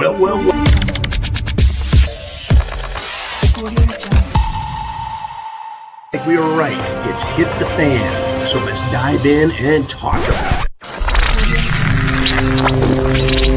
Well, well, well. Like we were right. It's hit the fan. So let's dive in and talk about it.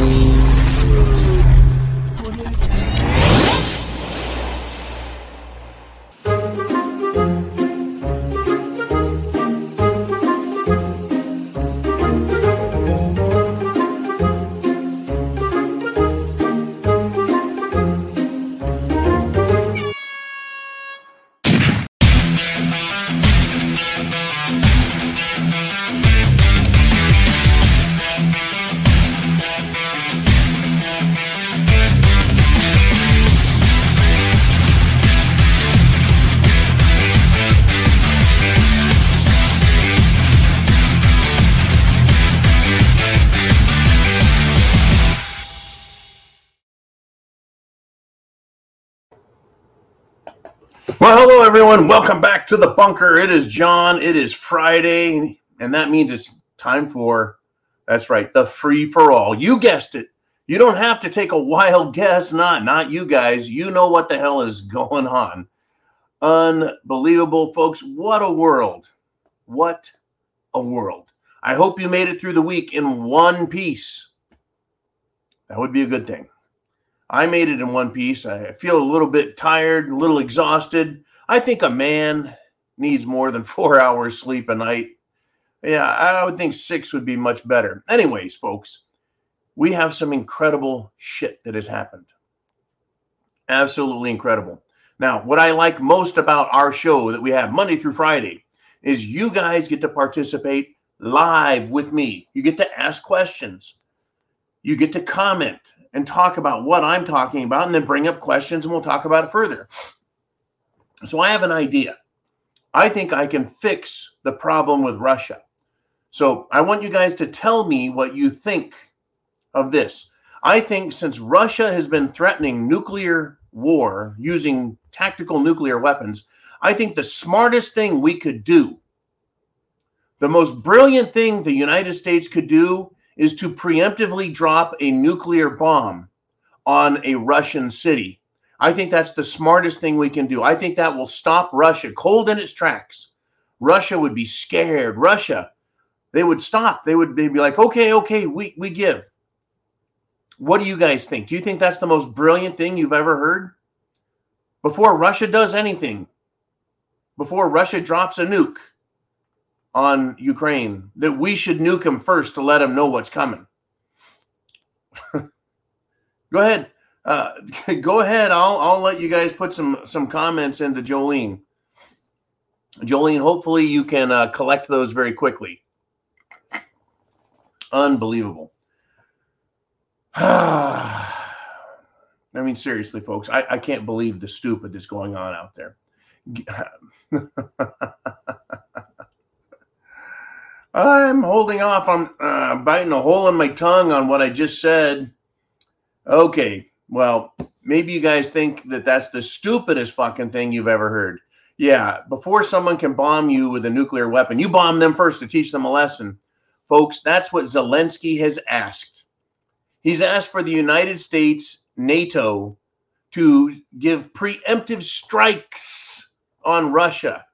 Well, hello everyone. Welcome back to the bunker. It is John. It is Friday, and that means it's time for that's right, the free for all. You guessed it. You don't have to take a wild guess, not not you guys. You know what the hell is going on. Unbelievable, folks. What a world. What a world. I hope you made it through the week in one piece. That would be a good thing. I made it in one piece. I feel a little bit tired, a little exhausted. I think a man needs more than four hours sleep a night. Yeah, I would think six would be much better. Anyways, folks, we have some incredible shit that has happened. Absolutely incredible. Now, what I like most about our show that we have Monday through Friday is you guys get to participate live with me. You get to ask questions. You get to comment and talk about what I'm talking about and then bring up questions and we'll talk about it further. So I have an idea. I think I can fix the problem with Russia. So I want you guys to tell me what you think of this. I think since Russia has been threatening nuclear war using tactical nuclear weapons, I think the smartest thing we could do, the most brilliant thing the United States could do is to preemptively drop a nuclear bomb on a Russian city. I think that's the smartest thing we can do. I think that will stop Russia cold in its tracks. Russia would be scared. Russia, they would stop. They would they'd be like, okay, okay, we, we give. What do you guys think? Do you think that's the most brilliant thing you've ever heard? Before Russia does anything, before Russia drops a nuke, on Ukraine that we should nuke him first to let him know what's coming. go ahead. Uh, go ahead. I'll I'll let you guys put some some comments into Jolene. Jolene, hopefully you can uh, collect those very quickly. Unbelievable. I mean, seriously, folks, I, I can't believe the stupid that's going on out there. I'm holding off. I'm uh, biting a hole in my tongue on what I just said. Okay, well, maybe you guys think that that's the stupidest fucking thing you've ever heard. Yeah, before someone can bomb you with a nuclear weapon, you bomb them first to teach them a lesson. Folks, that's what Zelensky has asked. He's asked for the United States, NATO, to give preemptive strikes on Russia.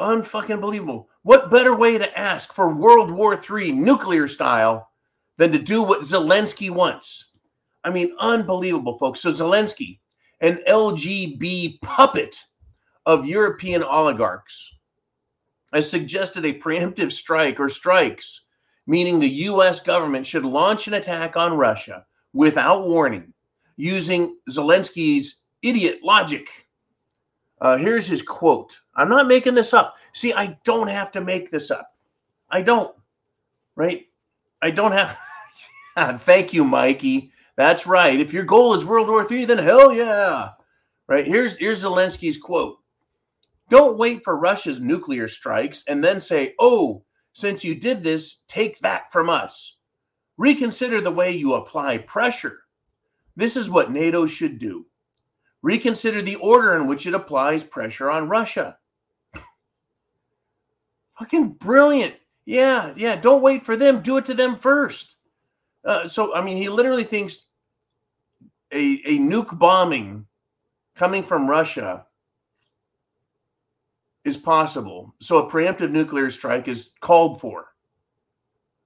Unfucking believable. What better way to ask for World War III nuclear style than to do what Zelensky wants? I mean, unbelievable, folks. So, Zelensky, an LGB puppet of European oligarchs, has suggested a preemptive strike or strikes, meaning the US government should launch an attack on Russia without warning using Zelensky's idiot logic. Uh, here's his quote I'm not making this up. See, I don't have to make this up. I don't, right? I don't have. Thank you, Mikey. That's right. If your goal is World War III, then hell yeah. Right. Here's here's Zelensky's quote. Don't wait for Russia's nuclear strikes and then say, oh, since you did this, take that from us. Reconsider the way you apply pressure. This is what NATO should do. Reconsider the order in which it applies pressure on Russia. Fucking brilliant. Yeah, yeah. Don't wait for them. Do it to them first. Uh, so, I mean, he literally thinks a, a nuke bombing coming from Russia is possible. So, a preemptive nuclear strike is called for.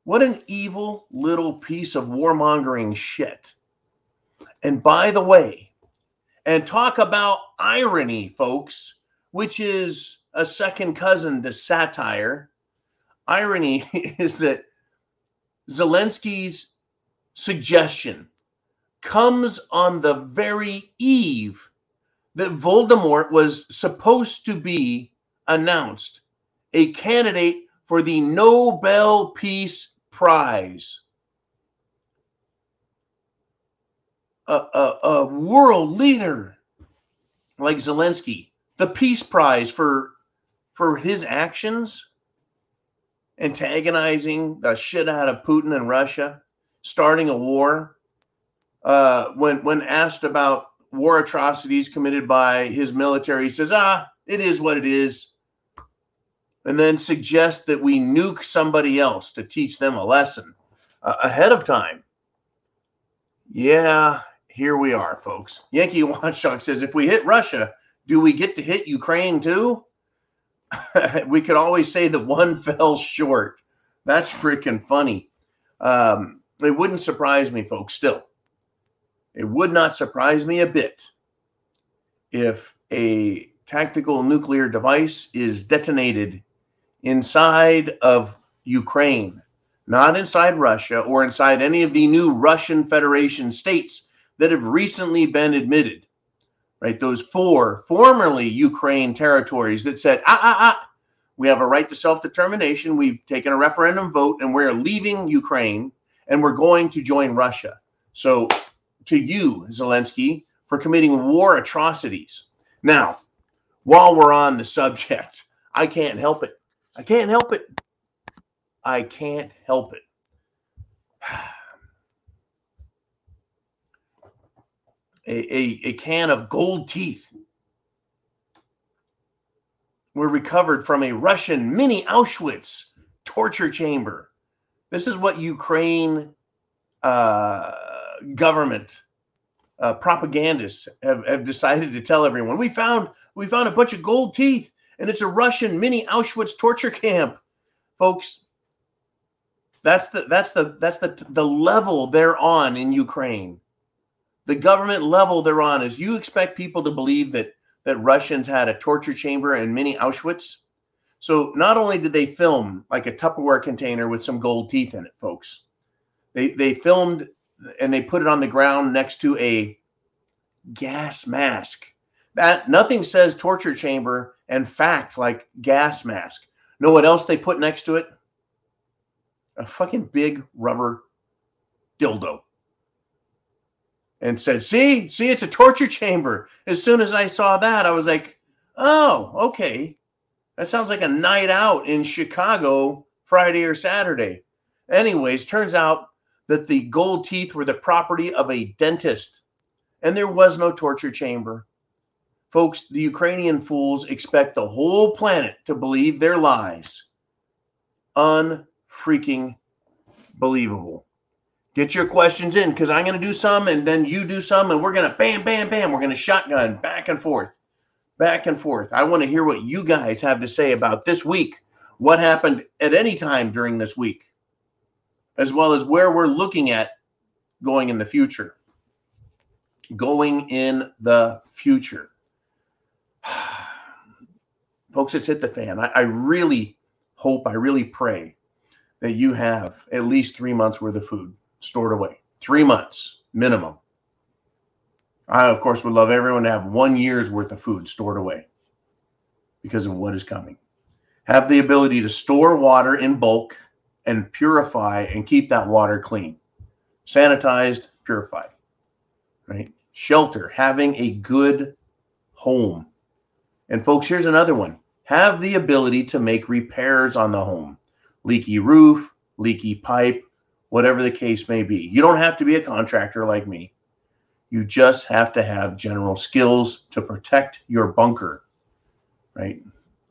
What an evil little piece of warmongering shit. And by the way, and talk about irony, folks, which is a second cousin to satire. Irony is that Zelensky's suggestion comes on the very eve that Voldemort was supposed to be announced a candidate for the Nobel Peace Prize. A, a, a world leader like Zelensky, the Peace Prize for for his actions, antagonizing the shit out of Putin and Russia, starting a war. Uh, when when asked about war atrocities committed by his military, he says, "Ah, it is what it is." And then suggest that we nuke somebody else to teach them a lesson uh, ahead of time. Yeah, here we are, folks. Yankee Watchdog says, if we hit Russia, do we get to hit Ukraine too? we could always say that one fell short. That's freaking funny. Um, it wouldn't surprise me, folks, still. It would not surprise me a bit if a tactical nuclear device is detonated inside of Ukraine, not inside Russia or inside any of the new Russian Federation states that have recently been admitted right? Those four formerly Ukraine territories that said, ah, ah, ah, we have a right to self determination. We've taken a referendum vote and we're leaving Ukraine and we're going to join Russia. So, to you, Zelensky, for committing war atrocities. Now, while we're on the subject, I can't help it. I can't help it. I can't help it. a, a, a can of gold teeth were recovered from a Russian mini Auschwitz torture chamber. This is what Ukraine uh, government uh, propagandists have, have decided to tell everyone. We found we found a bunch of gold teeth, and it's a Russian mini Auschwitz torture camp, folks. That's the that's the that's the the level they're on in Ukraine the government level they're on is you expect people to believe that that Russians had a torture chamber and mini Auschwitz. So not only did they film like a Tupperware container with some gold teeth in it, folks, they they filmed and they put it on the ground next to a gas mask. That nothing says torture chamber and fact like gas mask. Know what else they put next to it? A fucking big rubber dildo and said, See, see, it's a torture chamber. As soon as I saw that, I was like, Oh, okay. That sounds like a night out in Chicago Friday or Saturday. Anyways, turns out that the gold teeth were the property of a dentist, and there was no torture chamber. Folks, the Ukrainian fools expect the whole planet to believe their lies. Unfreaking believable. Get your questions in because I'm going to do some and then you do some and we're going to bam, bam, bam. We're going to shotgun back and forth, back and forth. I want to hear what you guys have to say about this week, what happened at any time during this week, as well as where we're looking at going in the future. Going in the future. Folks, it's hit the fan. I, I really hope, I really pray that you have at least three months worth of food stored away. Three months minimum. I, of course, would love everyone to have one year's worth of food stored away because of what is coming. Have the ability to store water in bulk and purify and keep that water clean, sanitized, purified. right? Shelter, having a good home. And folks, here's another one have the ability to make repairs on the home leaky roof, leaky pipe, whatever the case may be. You don't have to be a contractor like me. You just have to have general skills to protect your bunker, right?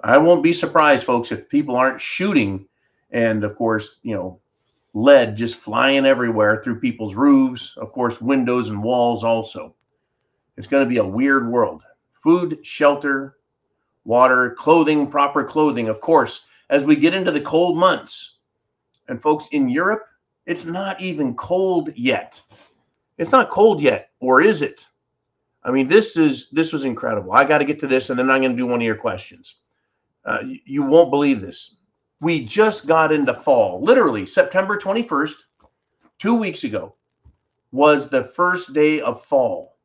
I won't be surprised, folks, if people aren't shooting and, of course, you know, lead just flying everywhere through people's roofs, of course, windows and walls also. It's going to be a weird world. Food, shelter, water, clothing, proper clothing. Of course, as we get into the cold months, and folks in Europe, it's not even cold yet. It's not cold yet, or is it? I mean, this is this was incredible. I got to get to this, and then I'm going to do one of your questions. Uh, you, you won't believe this. We just got into fall. Literally, September 21st, two weeks ago, was the first day of fall.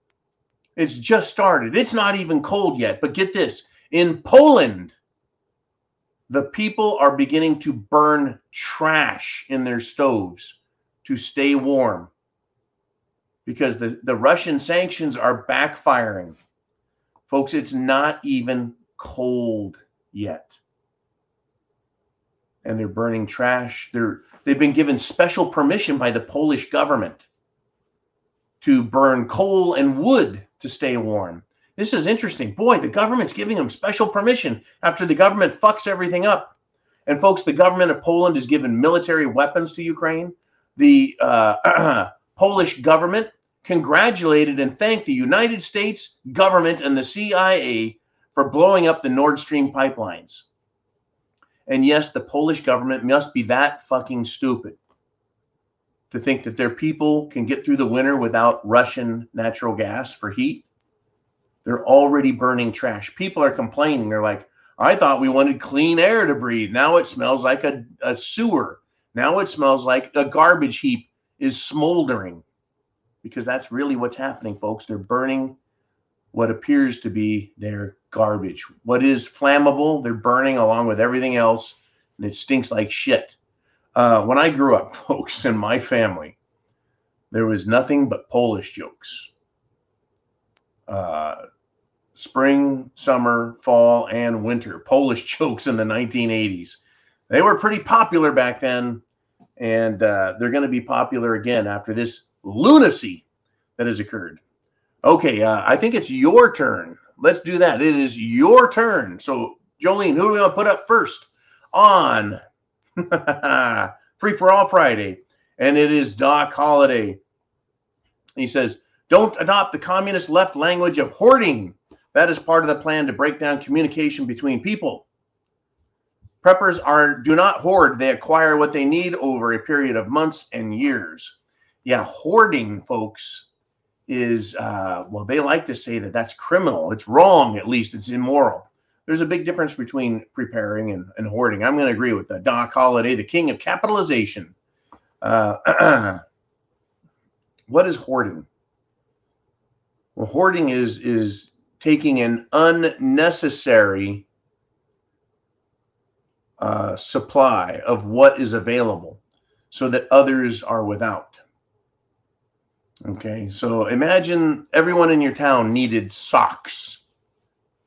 It's just started. It's not even cold yet. But get this in Poland, the people are beginning to burn trash in their stoves to stay warm because the, the Russian sanctions are backfiring. Folks, it's not even cold yet. And they're burning trash. They're they've been given special permission by the Polish government to burn coal and wood to stay warm. This is interesting. Boy, the government's giving them special permission after the government fucks everything up. And folks, the government of Poland has given military weapons to Ukraine. The uh, Polish government congratulated and thanked the United States government and the CIA for blowing up the Nord Stream pipelines. And yes, the Polish government must be that fucking stupid to think that their people can get through the winter without Russian natural gas for heat. They're already burning trash. People are complaining. They're like, I thought we wanted clean air to breathe. Now it smells like a, a sewer. Now it smells like a garbage heap is smoldering because that's really what's happening, folks. They're burning what appears to be their garbage. What is flammable, they're burning along with everything else, and it stinks like shit. Uh, when I grew up, folks, in my family, there was nothing but Polish jokes. Uh, spring, summer, fall, and winter Polish jokes in the 1980s. They were pretty popular back then, and uh, they're going to be popular again after this lunacy that has occurred. Okay, uh, I think it's your turn. Let's do that. It is your turn. So, Jolene, who do we want to put up first on Free for All Friday? And it is Doc Holiday. He says, Don't adopt the communist left language of hoarding. That is part of the plan to break down communication between people. Preppers are do not hoard, they acquire what they need over a period of months and years. Yeah, hoarding, folks, is uh, well they like to say that that's criminal. It's wrong at least. It's immoral. There's a big difference between preparing and, and hoarding. I'm going to agree with the doc holiday the king of capitalization. Uh, what is hoarding? Well hoarding is is taking an unnecessary uh, supply of what is available so that others are without Okay, so imagine everyone in your town needed socks,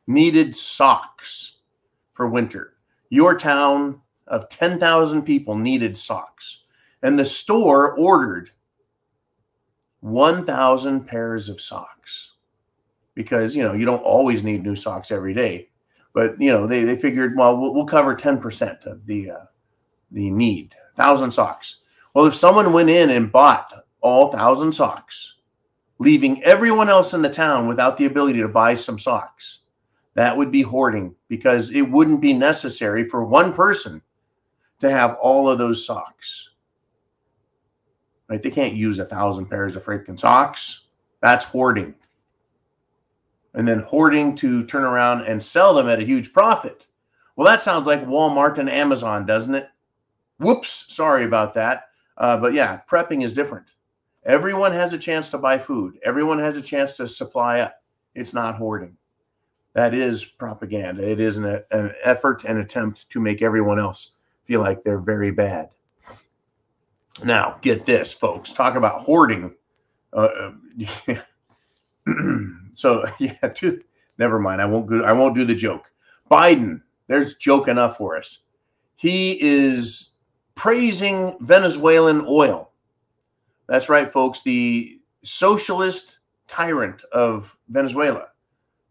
needed socks for winter. Your town of 10,000 people needed socks, and the store ordered 1,000 pairs of socks because you know you don't always need new socks every day, but you know they, they figured well we'll, we'll cover 10% of the uh, the need, thousand socks. Well, if someone went in and bought all thousand socks, leaving everyone else in the town without the ability to buy some socks. That would be hoarding because it wouldn't be necessary for one person to have all of those socks. Right? They can't use a thousand pairs of freaking socks. That's hoarding. And then hoarding to turn around and sell them at a huge profit. Well, that sounds like Walmart and Amazon, doesn't it? Whoops. Sorry about that. Uh, but yeah, prepping is different. Everyone has a chance to buy food. Everyone has a chance to supply up. It's not hoarding. That is propaganda. It is an, an effort and attempt to make everyone else feel like they're very bad. Now, get this, folks. Talk about hoarding. Uh, so yeah, never mind. I won't go, I won't do the joke. Biden, there's joke enough for us. He is praising Venezuelan oil. That's right, folks. The socialist tyrant of Venezuela,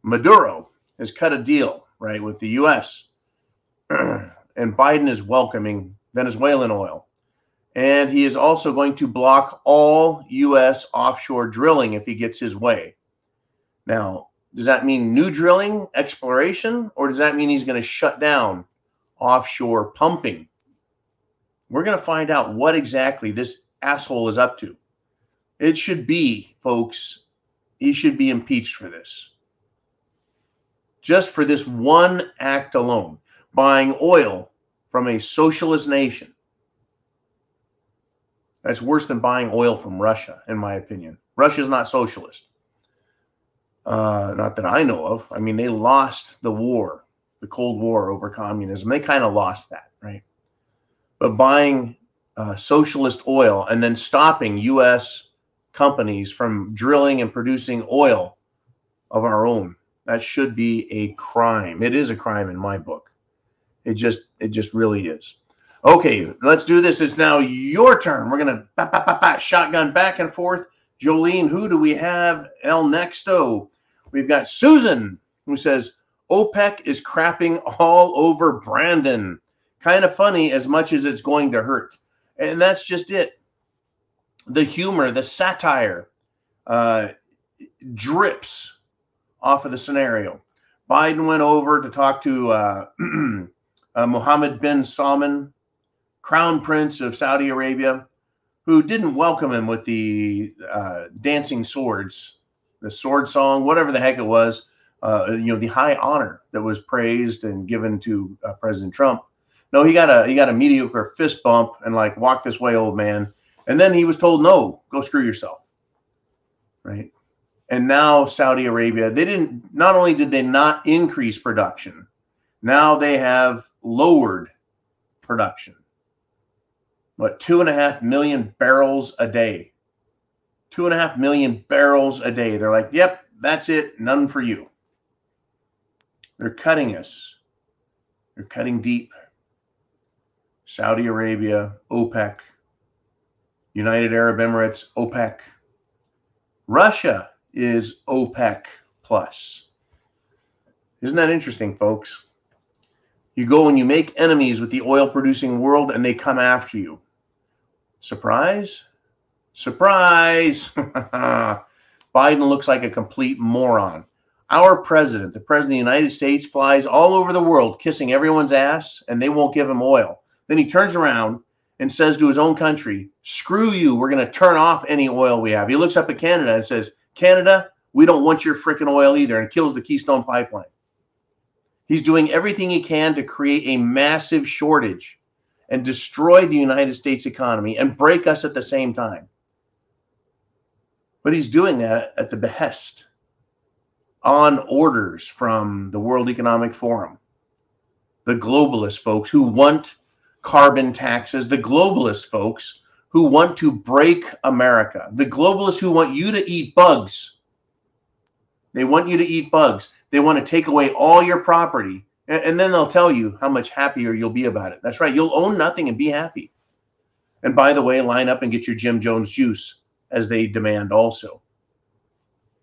Maduro, has cut a deal, right, with the U.S. and Biden is welcoming Venezuelan oil. And he is also going to block all U.S. offshore drilling if he gets his way. Now, does that mean new drilling, exploration, or does that mean he's going to shut down offshore pumping? We're going to find out what exactly this asshole is up to. It should be, folks, he should be impeached for this. Just for this one act alone, buying oil from a socialist nation. That's worse than buying oil from Russia, in my opinion. Russia's not socialist. Uh, not that I know of. I mean, they lost the war, the Cold War over communism. They kind of lost that, right? But buying uh, socialist oil and then stopping U.S. companies from drilling and producing oil of our own, that should be a crime. It is a crime in my book. It just, it just really is. Okay, let's do this. It's now your turn. We're gonna shotgun back and forth. Jolene, who do we have? El Nexto. We've got Susan who says OPEC is crapping all over Brandon. Kind of funny as much as it's going to hurt. And that's just it. The humor, the satire uh, drips off of the scenario. Biden went over to talk to uh, uh, Mohammed bin Salman, crown prince of Saudi Arabia, who didn't welcome him with the uh, dancing swords the sword song, whatever the heck it was, uh, you know, the high honor that was praised and given to uh, President Trump. No, he got a he got a mediocre fist bump and like walk this way, old man. And then he was told, no, go screw yourself. Right. And now Saudi Arabia, they didn't not only did they not increase production, now they have lowered production. What two and a half million barrels a day two and a half million barrels a day. They're like, yep, that's it. None for you. They're cutting us. They're cutting deep. Saudi Arabia, OPEC, United Arab Emirates, OPEC. Russia is OPEC plus. Isn't that interesting, folks? You go and you make enemies with the oil producing world and they come after you. Surprise? Surprise! Biden looks like a complete moron. Our president, the president of the United States, flies all over the world kissing everyone's ass and they won't give him oil. Then he turns around and says to his own country, Screw you, we're going to turn off any oil we have. He looks up at Canada and says, Canada, we don't want your freaking oil either, and kills the Keystone Pipeline. He's doing everything he can to create a massive shortage and destroy the United States economy and break us at the same time. But he's doing that at the behest, on orders from the World Economic Forum, the globalist folks who want carbon taxes, the globalist folks who want to break America, the globalists who want you to eat bugs. They want you to eat bugs. They want to take away all your property. And, and then they'll tell you how much happier you'll be about it. That's right. You'll own nothing and be happy. And by the way, line up and get your Jim Jones juice as they demand also.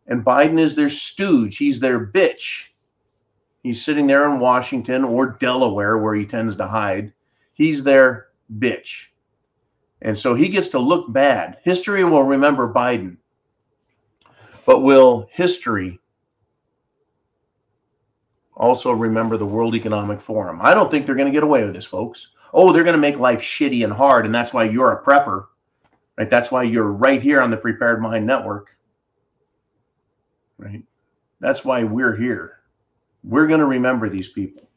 And Biden is their stooge. He's their bitch. He's sitting there in Washington or Delaware, where he tends to hide. He's their bitch. And so he gets to look bad. History will remember Biden. But will history also remember the World Economic Forum? I don't think they're going to get away with this, folks. Oh, they're going to make life shitty and hard, and that's why you're a prepper. Right? That's why you're right here on the Prepared Mind Network. Right? That's why we're here. We're going to remember these people.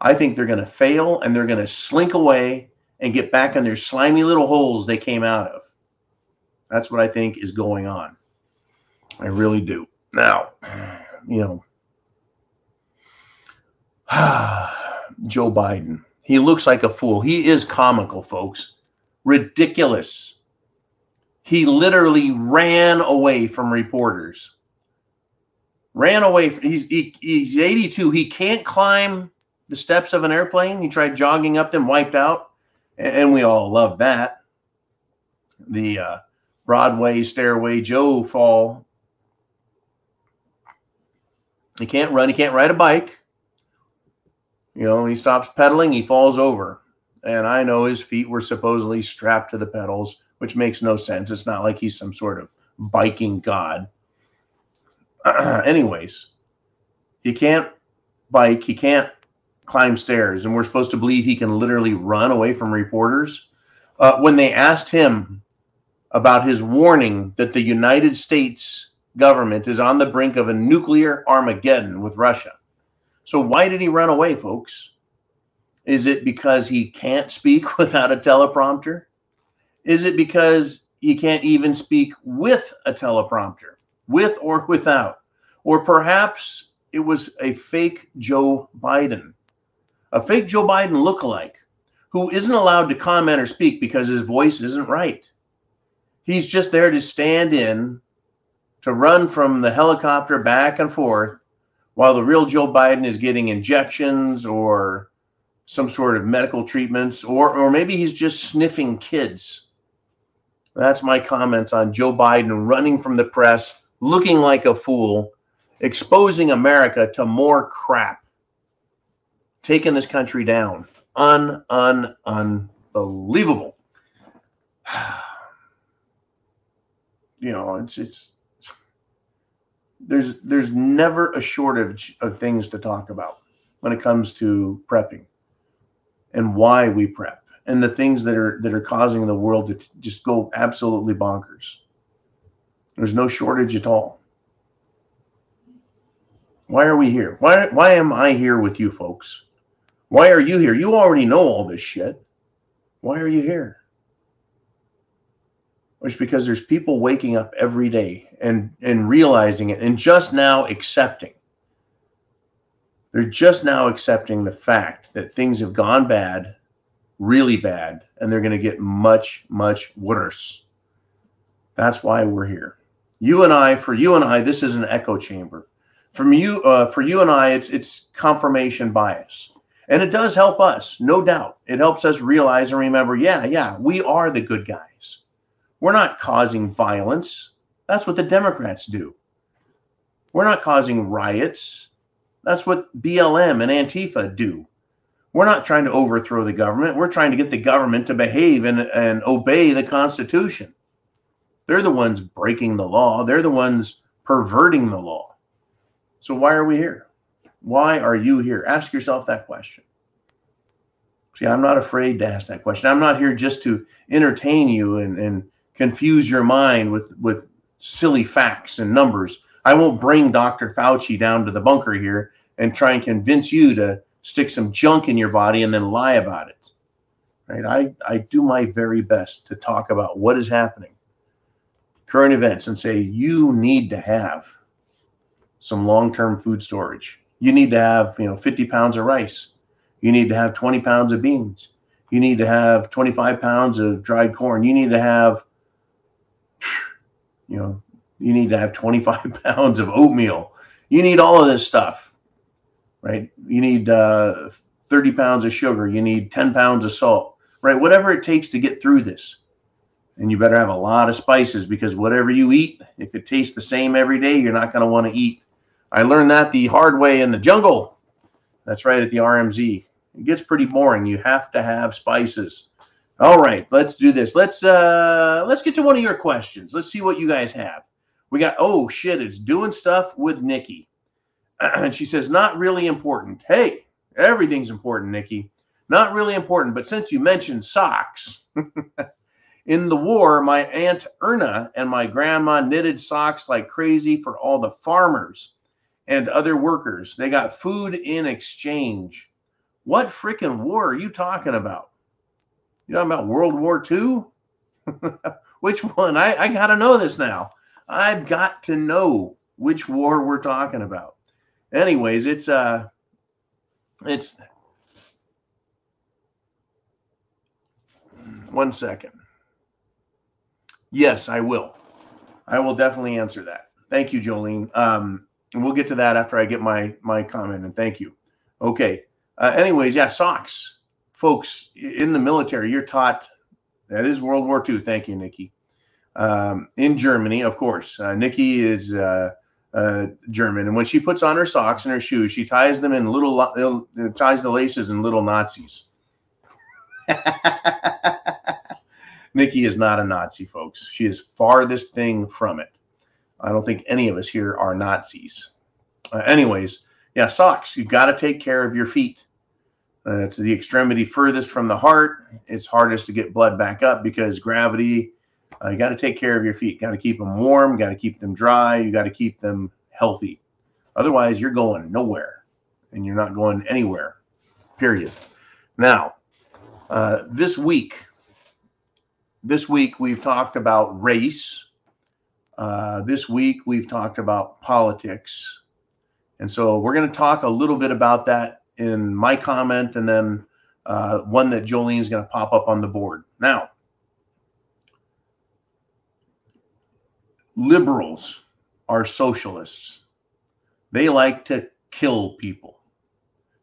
I think they're going to fail and they're going to slink away and get back in their slimy little holes they came out of. That's what I think is going on. I really do. Now, you know, Joe Biden, he looks like a fool. He is comical, folks. Ridiculous. He literally ran away from reporters. ran away. He's he, he's 82. He can't climb the steps of an airplane. He tried jogging up them, wiped out, and we all love that. The uh, Broadway Stairway Joe fall. He can't run. He can't ride a bike. You know, he stops pedaling. He falls over, and I know his feet were supposedly strapped to the pedals, which makes no sense. It's not like he's some sort of biking god. Anyways, he can't bike. He can't climb stairs, and we're supposed to believe he can literally run away from reporters. Uh, when they asked him about his warning that the United States government is on the brink of a nuclear Armageddon with Russia. So, why did he run away, folks? Is it because he can't speak without a teleprompter? Is it because he can't even speak with a teleprompter, with or without? Or perhaps it was a fake Joe Biden a fake Joe Biden lookalike who isn't allowed to comment or speak because his voice isn't right. He's just there to stand in, to run from the helicopter back and forth while the real Joe Biden is getting injections or some sort of medical treatments, or, or maybe he's just sniffing kids. That's my comments on Joe Biden running from the press, looking like a fool, exposing America to more crap taking this country down. Un, un, unbelievable. you know, it's it's there's there's never a shortage of things to talk about when it comes to prepping and why we prep and the things that are that are causing the world to t- just go absolutely bonkers. There's no shortage at all. Why are we here? Why why am I here with you folks? Why are you here? You already know all this shit. Why are you here? It's because there's people waking up every day and and realizing it and just now accepting. They're just now accepting the fact that things have gone bad, really bad, and they're going to get much much worse. That's why we're here. You and I, for you and I, this is an echo chamber. From you, uh, for you and I, it's it's confirmation bias. And it does help us, no doubt. It helps us realize and remember yeah, yeah, we are the good guys. We're not causing violence. That's what the Democrats do. We're not causing riots. That's what BLM and Antifa do. We're not trying to overthrow the government. We're trying to get the government to behave and, and obey the Constitution. They're the ones breaking the law, they're the ones perverting the law. So, why are we here? Why are you here? Ask yourself that question. See, I'm not afraid to ask that question. I'm not here just to entertain you and, and confuse your mind with, with silly facts and numbers. I won't bring Dr. Fauci down to the bunker here and try and convince you to stick some junk in your body and then lie about it. Right? I, I do my very best to talk about what is happening, current events, and say you need to have some long-term food storage. You need to have you know 50 pounds of rice. You need to have 20 pounds of beans. You need to have 25 pounds of dried corn. You need to have you know you need to have 25 pounds of oatmeal. You need all of this stuff right you need uh, 30 pounds of sugar you need 10 pounds of salt right whatever it takes to get through this and you better have a lot of spices because whatever you eat if it tastes the same every day you're not going to want to eat I learned that the hard way in the jungle. That's right at the RMZ. It gets pretty boring. You have to have spices. All right, let's do this. Let's uh let's get to one of your questions. Let's see what you guys have. We got oh shit, it's doing stuff with Nikki. and she says, not really important. Hey, everything's important, Nikki. Not really important, but since you mentioned socks, in the war, my aunt Erna and my grandma knitted socks like crazy for all the farmers and other workers. They got food in exchange. What freaking war are you talking about? You talking about World War II? which one? I, I got to know this now. I've got to know which war we're talking about. Anyways, it's uh, it's one second. Yes, I will. I will definitely answer that. Thank you, Jolene. Um, and we'll get to that after I get my my comment. And thank you. Okay. Uh, anyways, yeah, socks, folks in the military. You're taught that is World War II. Thank you, Nikki. Um, in Germany, of course. Uh, Nikki is uh, uh, German, and when she puts on her socks and her shoes, she ties them in little uh, ties the laces in little Nazis. Nikki is not a Nazi, folks. She is farthest thing from it. I don't think any of us here are Nazis. Uh, anyways, yeah, socks. You've got to take care of your feet. Uh, it's the extremity furthest from the heart. It's hardest to get blood back up because gravity. Uh, you got to take care of your feet. Got to keep them warm. Got to keep them dry. You got to keep them healthy. Otherwise, you're going nowhere, and you're not going anywhere. Period. Now, uh, this week, this week we've talked about race. Uh, this week we've talked about politics. And so we're going to talk a little bit about that in my comment and then uh, one that Jolene is going to pop up on the board. Now, liberals are socialists. They like to kill people.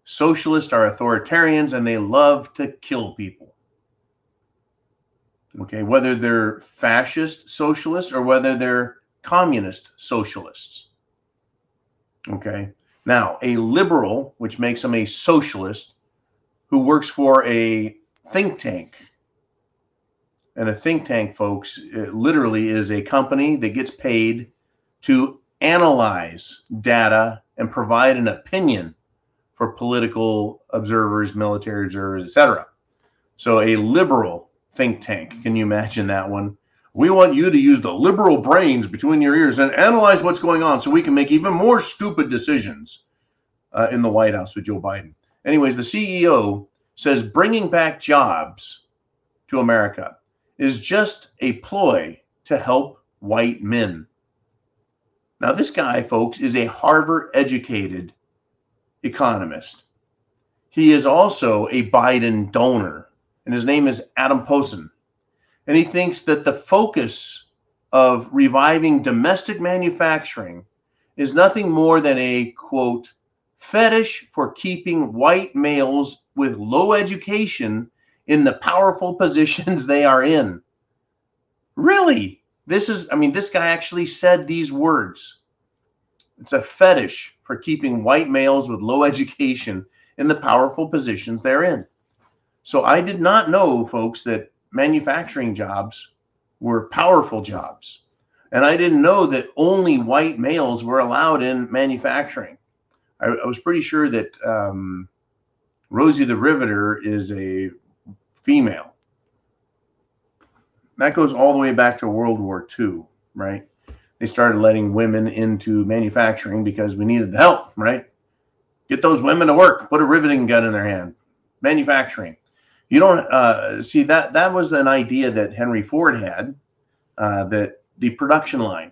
Socialists are authoritarians and they love to kill people. Okay, whether they're fascist socialists or whether they're communist socialists. Okay, now a liberal, which makes them a socialist, who works for a think tank. And a think tank, folks, literally is a company that gets paid to analyze data and provide an opinion for political observers, military observers, etc. So a liberal think tank. Can you imagine that one? We want you to use the liberal brains between your ears and analyze what's going on so we can make even more stupid decisions uh, in the White House with Joe Biden. Anyways, the CEO says bringing back jobs to America is just a ploy to help white men. Now, this guy, folks, is a Harvard educated economist. He is also a Biden donor and his name is Adam Posen. And he thinks that the focus of reviving domestic manufacturing is nothing more than a quote fetish for keeping white males with low education in the powerful positions they are in. Really? This is, I mean, this guy actually said these words. It's a fetish for keeping white males with low education in the powerful positions they're in. So I did not know, folks, that manufacturing jobs were powerful jobs. And I didn't know that only white males were allowed in manufacturing. I, I was pretty sure that um, Rosie the Riveter is a female. That goes all the way back to World War II, right? They started letting women into manufacturing because we needed the help, right? Get those women to work, put a riveting gun in their hand. Manufacturing. You don't uh, see that that was an idea that Henry Ford had uh, that the production line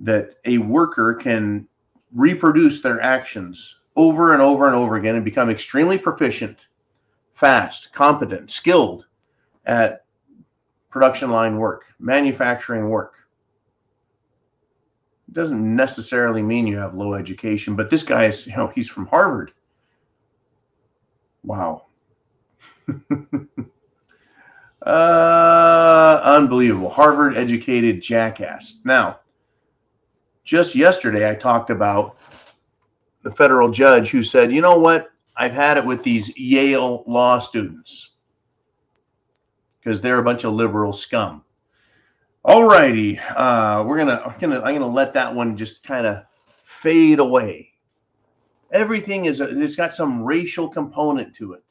that a worker can reproduce their actions over and over and over again and become extremely proficient, fast, competent, skilled at production line work, manufacturing work. It doesn't necessarily mean you have low education, but this guy is, you know, he's from Harvard. Wow. uh, unbelievable. Harvard educated jackass. Now, just yesterday, I talked about the federal judge who said, you know what? I've had it with these Yale law students because they're a bunch of liberal scum. All righty, uh, we're gonna, I'm gonna, I'm gonna let that one just kind of fade away. Everything is, it's got some racial component to it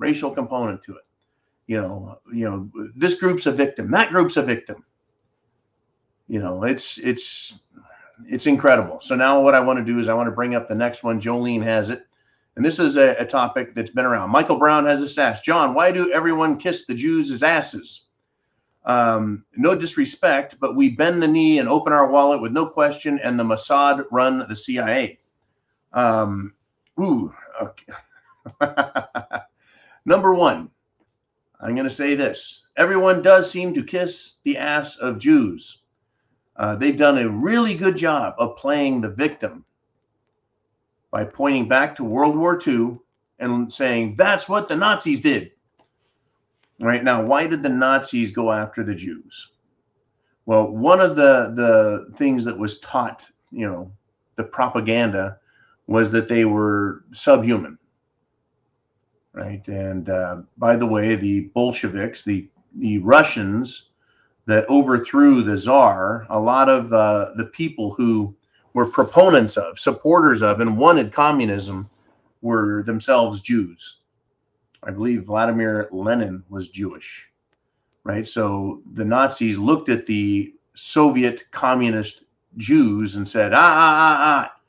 racial component to it. You know, you know, this group's a victim, that group's a victim. You know, it's it's it's incredible. So now what I want to do is I want to bring up the next one. Jolene has it. And this is a, a topic that's been around. Michael Brown has this asked, John, why do everyone kiss the Jews' asses? Um, no disrespect, but we bend the knee and open our wallet with no question, and the Mossad run the CIA. Um, ooh, okay. Number one, I'm going to say this everyone does seem to kiss the ass of Jews. Uh, they've done a really good job of playing the victim by pointing back to World War II and saying that's what the Nazis did. Right now, why did the Nazis go after the Jews? Well, one of the the things that was taught, you know, the propaganda was that they were subhuman. Right, and uh, by the way, the Bolsheviks, the the Russians that overthrew the czar, a lot of uh, the people who were proponents of, supporters of, and wanted communism were themselves Jews. I believe Vladimir Lenin was Jewish, right? So the Nazis looked at the Soviet communist Jews and said, ah, ah, ah, ah,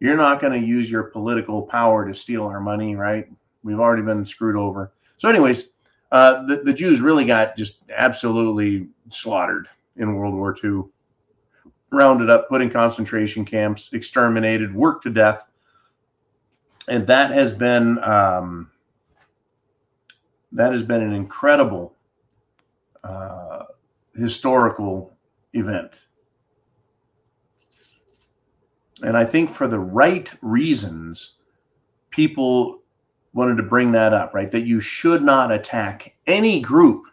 you're not going to use your political power to steal our money, right? We've already been screwed over. So, anyways, uh, the, the Jews really got just absolutely slaughtered in World War II, rounded up, put in concentration camps, exterminated, worked to death. And that has been um, that has been an incredible uh, historical event. And I think for the right reasons, people wanted to bring that up, right? That you should not attack any group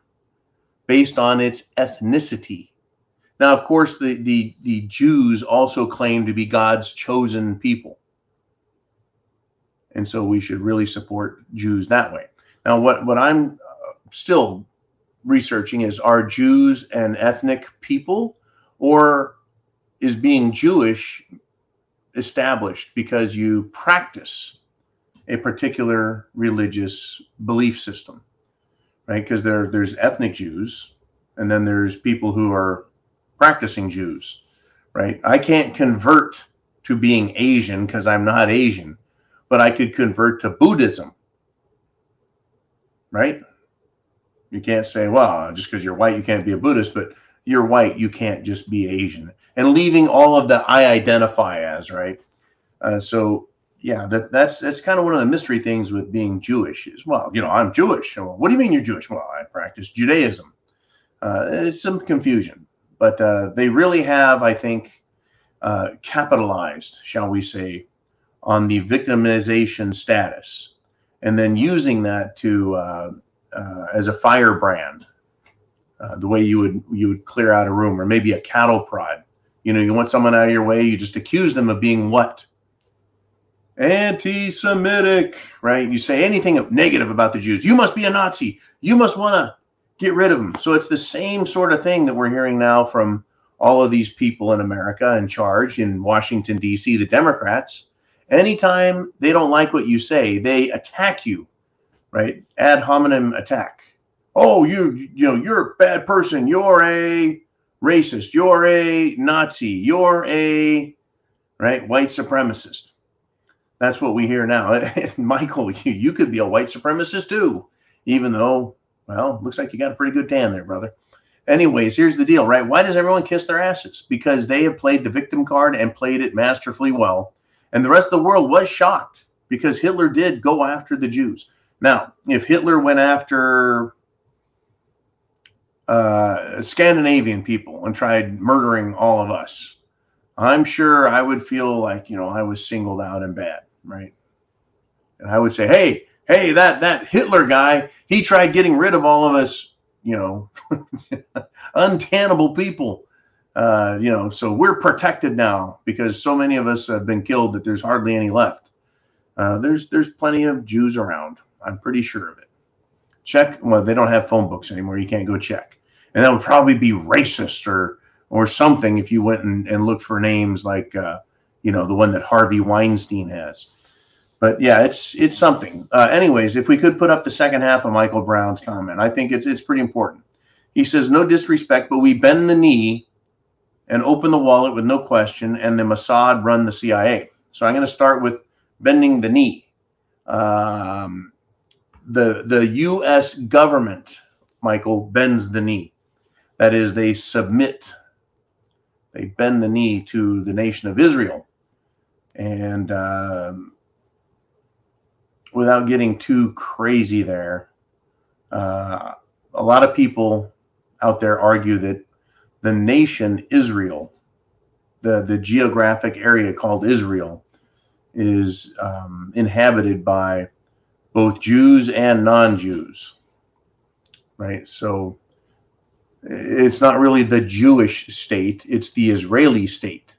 based on its ethnicity. Now, of course, the, the, the Jews also claim to be God's chosen people. And so we should really support Jews that way. Now, what, what I'm uh, still researching is are Jews an ethnic people or is being Jewish established because you practice a particular religious belief system, right? Because there, there's ethnic Jews and then there's people who are practicing Jews, right? I can't convert to being Asian because I'm not Asian, but I could convert to Buddhism right? You can't say, well, just because you're white, you can't be a Buddhist, but you're white, you can't just be Asian. And leaving all of the I identify as, right? Uh, so, yeah, that, that's that's kind of one of the mystery things with being Jewish is, well, you know, I'm Jewish. Well, what do you mean you're Jewish? Well, I practice Judaism. Uh, it's some confusion, but uh, they really have, I think, uh, capitalized, shall we say, on the victimization status and then using that to uh, uh, as a firebrand, uh, the way you would you would clear out a room, or maybe a cattle prod. You know, you want someone out of your way, you just accuse them of being what? Anti-Semitic, right? You say anything negative about the Jews, you must be a Nazi. You must want to get rid of them. So it's the same sort of thing that we're hearing now from all of these people in America in charge in Washington D.C. The Democrats anytime they don't like what you say, they attack you, right? Ad hominem attack. Oh, you, you know, you're a bad person. You're a racist. You're a Nazi. You're a right white supremacist. That's what we hear now. Michael, you, you could be a white supremacist too, even though, well, looks like you got a pretty good tan there, brother. Anyways, here's the deal, right? Why does everyone kiss their asses? Because they have played the victim card and played it masterfully well and the rest of the world was shocked because Hitler did go after the Jews. Now, if Hitler went after uh, Scandinavian people and tried murdering all of us, I'm sure I would feel like, you know, I was singled out and bad, right? And I would say, hey, hey, that that Hitler guy, he tried getting rid of all of us, you know, untannable people uh, you know, so we're protected now because so many of us have been killed that there's hardly any left. Uh, there's there's plenty of Jews around. I'm pretty sure of it. Check. Well, they don't have phone books anymore. You can't go check, and that would probably be racist or or something if you went and, and looked for names like uh, you know the one that Harvey Weinstein has. But yeah, it's it's something. Uh, anyways, if we could put up the second half of Michael Brown's comment, I think it's it's pretty important. He says, "No disrespect, but we bend the knee and open the wallet with no question, and the Mossad run the CIA. So I'm going to start with bending the knee. Um, the the U.S. government, Michael, bends the knee. That is, they submit, they bend the knee to the nation of Israel, and um, without getting too crazy there, uh, a lot of people out there argue that the nation Israel, the, the geographic area called Israel, is um, inhabited by both Jews and non Jews. Right? So it's not really the Jewish state, it's the Israeli state.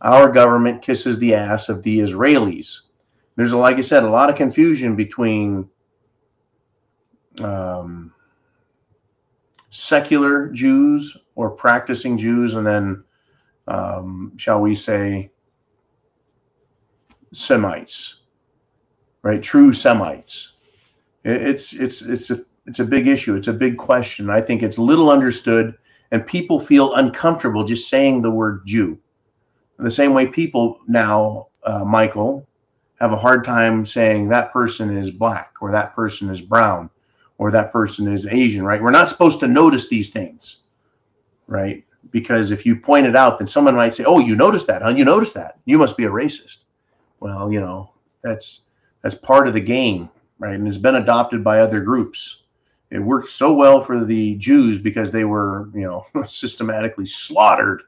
Our government kisses the ass of the Israelis. There's, a, like I said, a lot of confusion between um, secular Jews or practicing Jews and then, um, shall we say, Semites, right? True Semites. It's it's it's a it's a big issue. It's a big question. I think it's little understood, and people feel uncomfortable just saying the word Jew. The same way, people now, uh, Michael, have a hard time saying that person is black or that person is brown or that person is Asian, right? We're not supposed to notice these things, right? Because if you point it out, then someone might say, "Oh, you noticed that, huh? You noticed that? You must be a racist." Well, you know, that's that's part of the game, right? And it's been adopted by other groups. It worked so well for the Jews because they were, you know, systematically slaughtered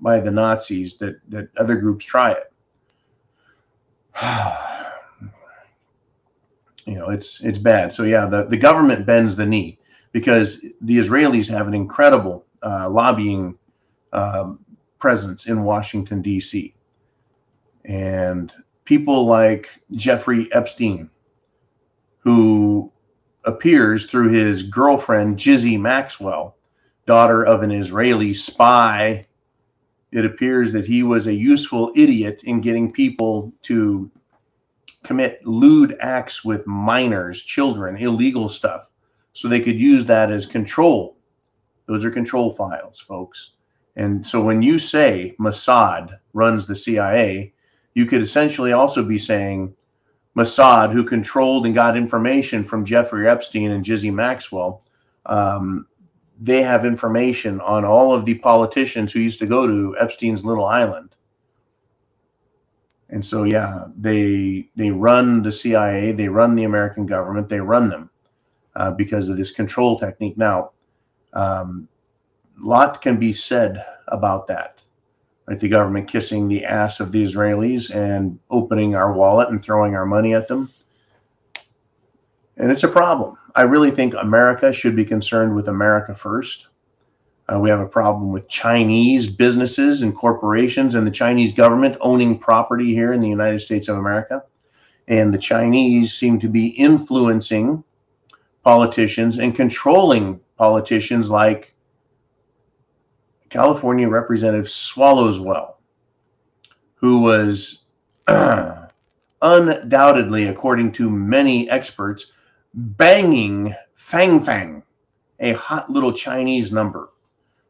by the Nazis that that other groups try it. you know, it's it's bad. So yeah, the, the government bends the knee because the Israelis have an incredible uh, lobbying uh, presence in Washington D.C. And people like Jeffrey Epstein, who appears through his girlfriend, Jizzy Maxwell, daughter of an Israeli spy. It appears that he was a useful idiot in getting people to commit lewd acts with minors, children, illegal stuff, so they could use that as control. Those are control files, folks. And so when you say Mossad runs the CIA, you could essentially also be saying Mossad, who controlled and got information from Jeffrey Epstein and Jizzy Maxwell, um, they have information on all of the politicians who used to go to Epstein's little island. And so, yeah, they they run the CIA, they run the American government, they run them uh, because of this control technique. Now, um, lot can be said about that right? The government kissing the ass of the Israelis and opening our wallet and throwing our money at them. And it's a problem. I really think America should be concerned with America first. Uh, we have a problem with Chinese businesses and corporations and the Chinese government owning property here in the United States of America. And the Chinese seem to be influencing politicians and controlling politicians like California Representative Swallowswell, who was undoubtedly, according to many experts, banging Fang Fang, a hot little Chinese number,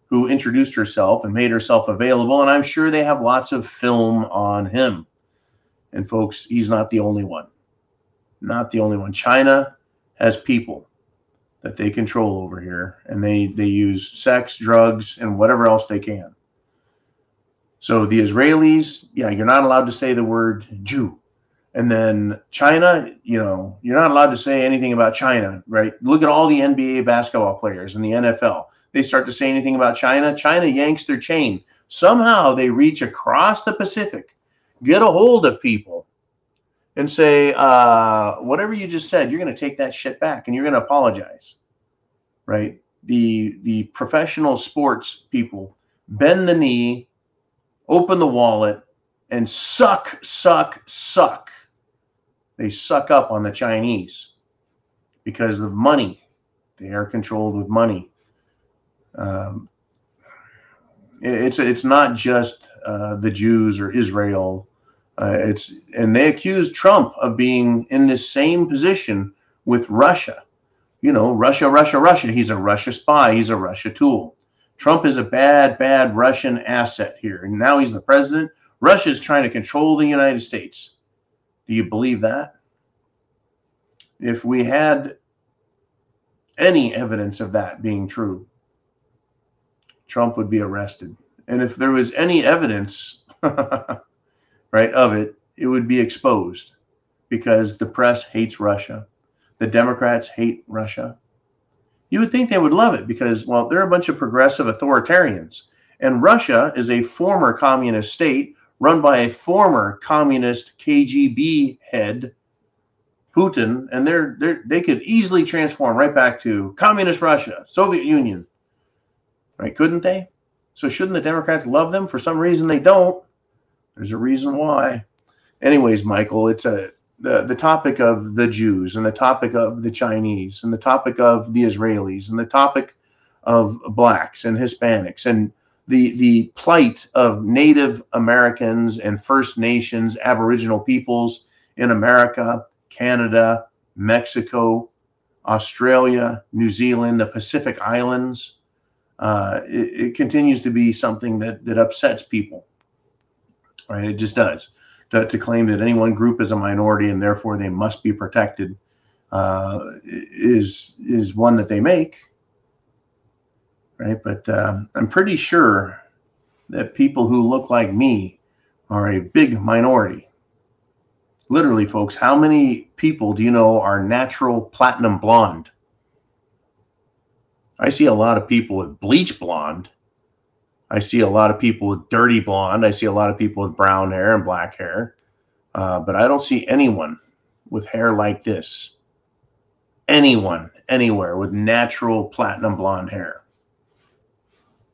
who introduced herself and made herself available. And I'm sure they have lots of film on him. And folks, he's not the only one. Not the only one. China has people that they control over here and they they use sex drugs and whatever else they can so the israelis yeah you're not allowed to say the word jew and then china you know you're not allowed to say anything about china right look at all the nba basketball players and the nfl they start to say anything about china china yanks their chain somehow they reach across the pacific get a hold of people and say, uh, whatever you just said, you're going to take that shit back and you're going to apologize, right? The the professional sports people bend the knee, open the wallet, and suck, suck, suck. They suck up on the Chinese because of money. They are controlled with money. Um, it's it's not just uh, the Jews or Israel uh, it's and they accuse Trump of being in this same position with Russia. You know, Russia, Russia, Russia. He's a Russia spy. He's a Russia tool. Trump is a bad, bad Russian asset here, and now he's the president. Russia is trying to control the United States. Do you believe that? If we had any evidence of that being true, Trump would be arrested. And if there was any evidence right, of it, it would be exposed because the press hates Russia. The Democrats hate Russia. You would think they would love it because, well, they're a bunch of progressive authoritarians. And Russia is a former communist state run by a former communist KGB head, Putin, and they're, they're they could easily transform right back to communist Russia, Soviet Union, right? Couldn't they? So shouldn't the Democrats love them? For some reason, they don't. There's a reason why. Anyways, Michael, it's a the, the topic of the Jews and the topic of the Chinese and the topic of the Israelis and the topic of blacks and Hispanics and the the plight of Native Americans and First Nations Aboriginal peoples in America, Canada, Mexico, Australia, New Zealand, the Pacific Islands. Uh, it, it, continues to be something that that upsets people. Right, it just does to, to, claim that any one group is a minority and therefore they must be protected uh, is is one that they make, right? But uh, I'm pretty sure that people who look like me are a big minority. Literally, folks, how many people do you know are natural platinum blonde? I see a lot of people with bleach blonde. I see a lot of people with dirty blonde. I see a lot of people with brown hair and black hair. Uh, but I don't see anyone with hair like this. Anyone, anywhere with natural platinum blonde hair.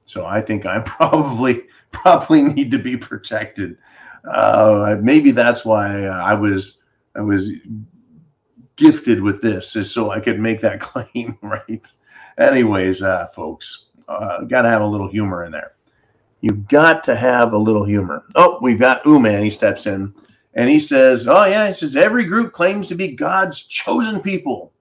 So I think I probably probably need to be protected. Uh, maybe that's why uh, I was I was gifted with this, is so I could make that claim, right? Anyways, uh, folks, uh, got to have a little humor in there. You've got to have a little humor. Oh, we've got Uman. He steps in and he says, Oh, yeah, he says, every group claims to be God's chosen people.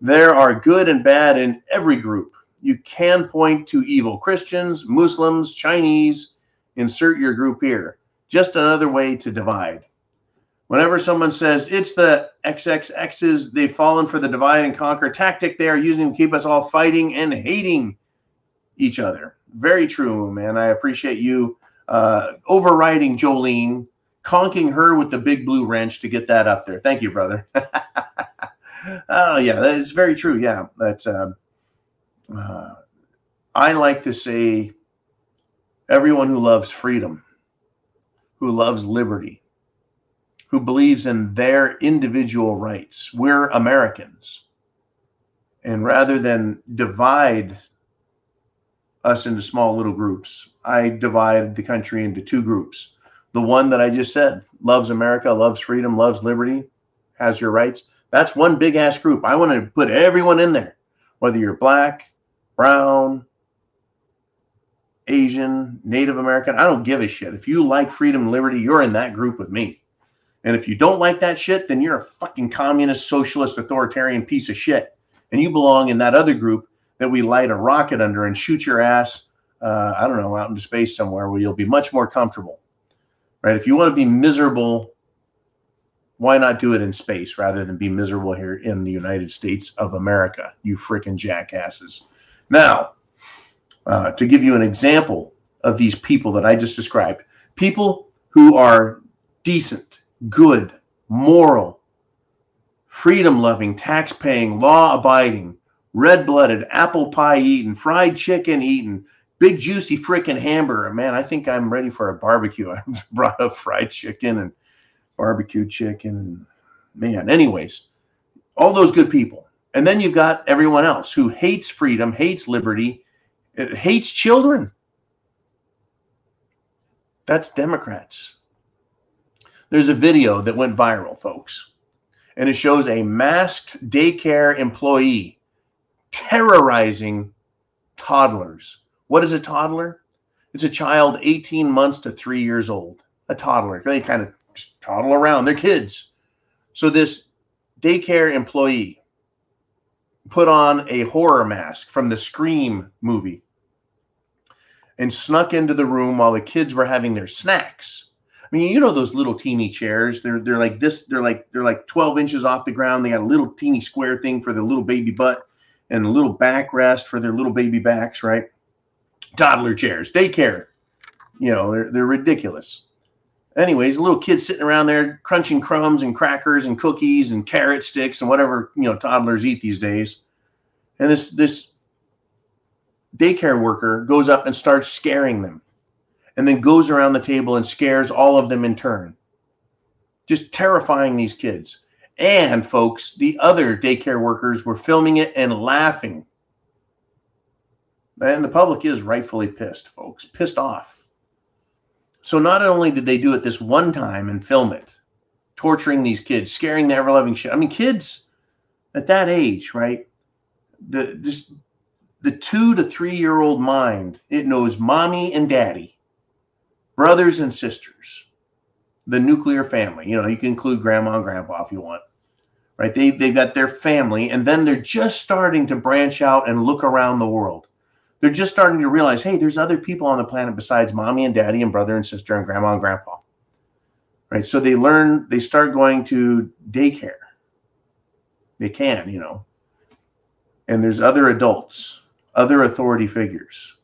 There are good and bad in every group. You can point to evil Christians, Muslims, Chinese, insert your group here. Just another way to divide. Whenever someone says it's the XXXs, they've fallen for the divide and conquer tactic they are using to keep us all fighting and hating each other. Very true, man. I appreciate you uh, overriding Jolene, conking her with the big blue wrench to get that up there. Thank you, brother. oh yeah, that is very true. Yeah, that's. Uh, uh, I like to say, everyone who loves freedom, who loves liberty, who believes in their individual rights. We're Americans. And rather than divide us into small little groups. I divide the country into two groups. The one that I just said loves America, loves freedom, loves liberty, has your rights. That's one big ass group. I want to put everyone in there, whether you're black, brown, Asian, Native American. I don't give a shit. If you like freedom and liberty, you're in that group with me. And if you don't like that shit, then you're a fucking communist, socialist, authoritarian piece of shit. And you belong in that other group that we light a rocket under and shoot your ass, uh, I don't know, out into space somewhere where you'll be much more comfortable. Right? If you want to be miserable, why not do it in space rather than be miserable here in the United States of America, you freaking jackasses? Now, uh, to give you an example of these people that I just described, people who are decent, good, moral, freedom loving, tax paying, law abiding, red blooded, apple pie eating, fried chicken eating, big juicy freaking hamburger. Man, I think I'm ready for a barbecue. I brought up fried chicken and barbecue chicken. And man, anyways, all those good people. And then you've got everyone else who hates freedom, hates liberty, uh, hates children. That's Democrats. There's a video that went viral, folks, and it shows a masked daycare employee terrorizing toddlers. What is a toddler? It's a child 18 months to three years old. A toddler. They kind of just toddle around. They're kids. So this daycare employee put on a horror mask from the Scream movie and snuck into the room while the kids were having their snacks. I mean, you know those little teeny chairs. They're they're like this. They're like they're like 12 inches off the ground. They got a little teeny square thing for their little baby butt and a little backrest for their little baby backs, right? Toddler chairs, daycare. You know, they're, they're ridiculous. Anyways, a little kid sitting around there crunching crumbs and crackers and cookies and carrot sticks and whatever, you know, toddlers eat these days. And this this daycare worker goes up and starts scaring them. and then goes around the table and scares all of them in turn. Just terrifying these kids. And folks, the other daycare workers were filming it and laughing. And the public is rightfully pissed, folks, pissed off. So not only did they do it this one time and film it, torturing these kids, scaring the ever loving shit. I mean, kids at that age, right? The just the two to three year old mind, it knows mommy and daddy, brothers and sisters, the nuclear family. You know, you can include grandma and grandpa if you want. Right? They they've got their family, and then they're just starting to branch out and look around the world. They're just starting to realize, hey, there's other people on the planet besides mommy and daddy and brother and sister and grandma and grandpa. Right? So they learn, they start going to daycare. They can, you know. And there's other adults, other authority figures.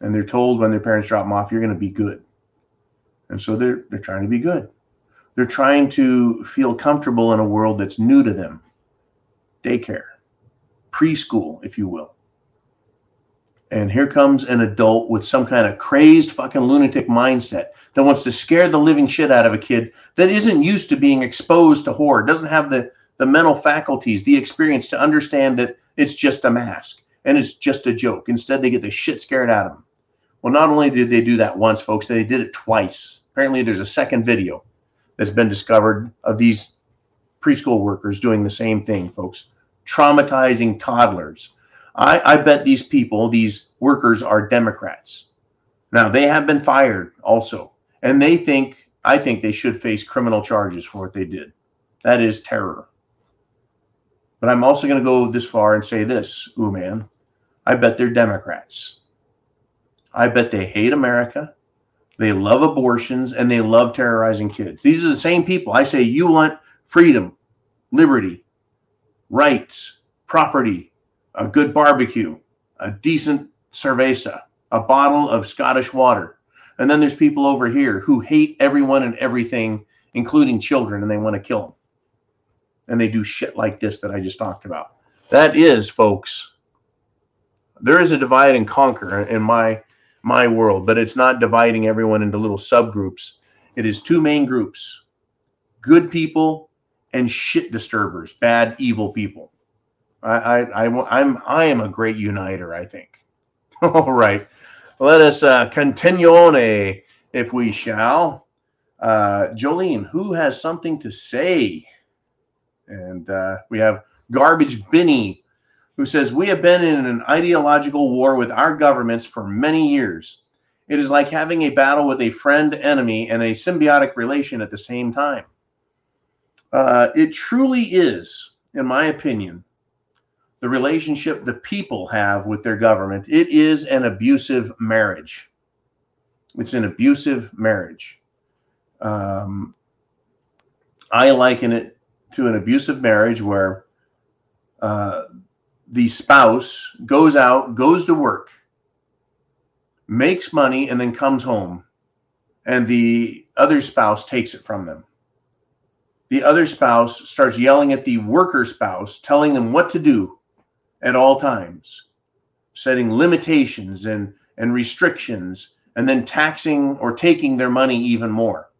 And they're told when their parents drop them off, you're going to be good. And so they're they're trying to be good. They're trying to feel comfortable in a world that's new to them. Daycare, preschool, if you will. And here comes an adult with some kind of crazed fucking lunatic mindset that wants to scare the living shit out of a kid that isn't used to being exposed to horror, doesn't have the, the mental faculties, the experience to understand that it's just a mask and it's just a joke. Instead, they get the shit scared out of them. Well, not only did they do that once, folks, they did it twice. Apparently, there's a second video that's been discovered of these preschool workers doing the same thing, folks, traumatizing toddlers. I, I bet these people, these workers, are Democrats. Now, they have been fired also, and they think, I think they should face criminal charges for what they did. That is terror. But I'm also going to go this far and say this, ooh, man, I bet they're Democrats. I bet they hate America. They love abortions and they love terrorizing kids. These are the same people. I say, you want freedom, liberty, rights, property, a good barbecue, a decent cerveza, a bottle of Scottish water. And then there's people over here who hate everyone and everything, including children, and they want to kill them. And they do shit like this that I just talked about. That is, folks, there is a divide and conquer in my my world, but it's not dividing everyone into little subgroups. It is two main groups good people and shit disturbers, bad, evil people. I, I, I, I'm, I am a great uniter, I think. All right. Let us uh, continue on, if we shall. Uh, Jolene, who has something to say? And uh, we have Garbage Binny who says, We have been in an ideological war with our governments for many years. It is like having a battle with a friend, enemy, and a symbiotic relation at the same time. Uh, it truly is, in my opinion, the relationship the people have with their government. It is an abusive marriage. It's an abusive marriage. Um, I liken it to an abusive marriage where uh, the spouse goes out, goes to work, makes money, and then comes home, and the other spouse takes it from them. The other spouse starts yelling at the worker spouse, telling them what to do at all times, setting limitations and, and restrictions, and then taxing or taking their money even more.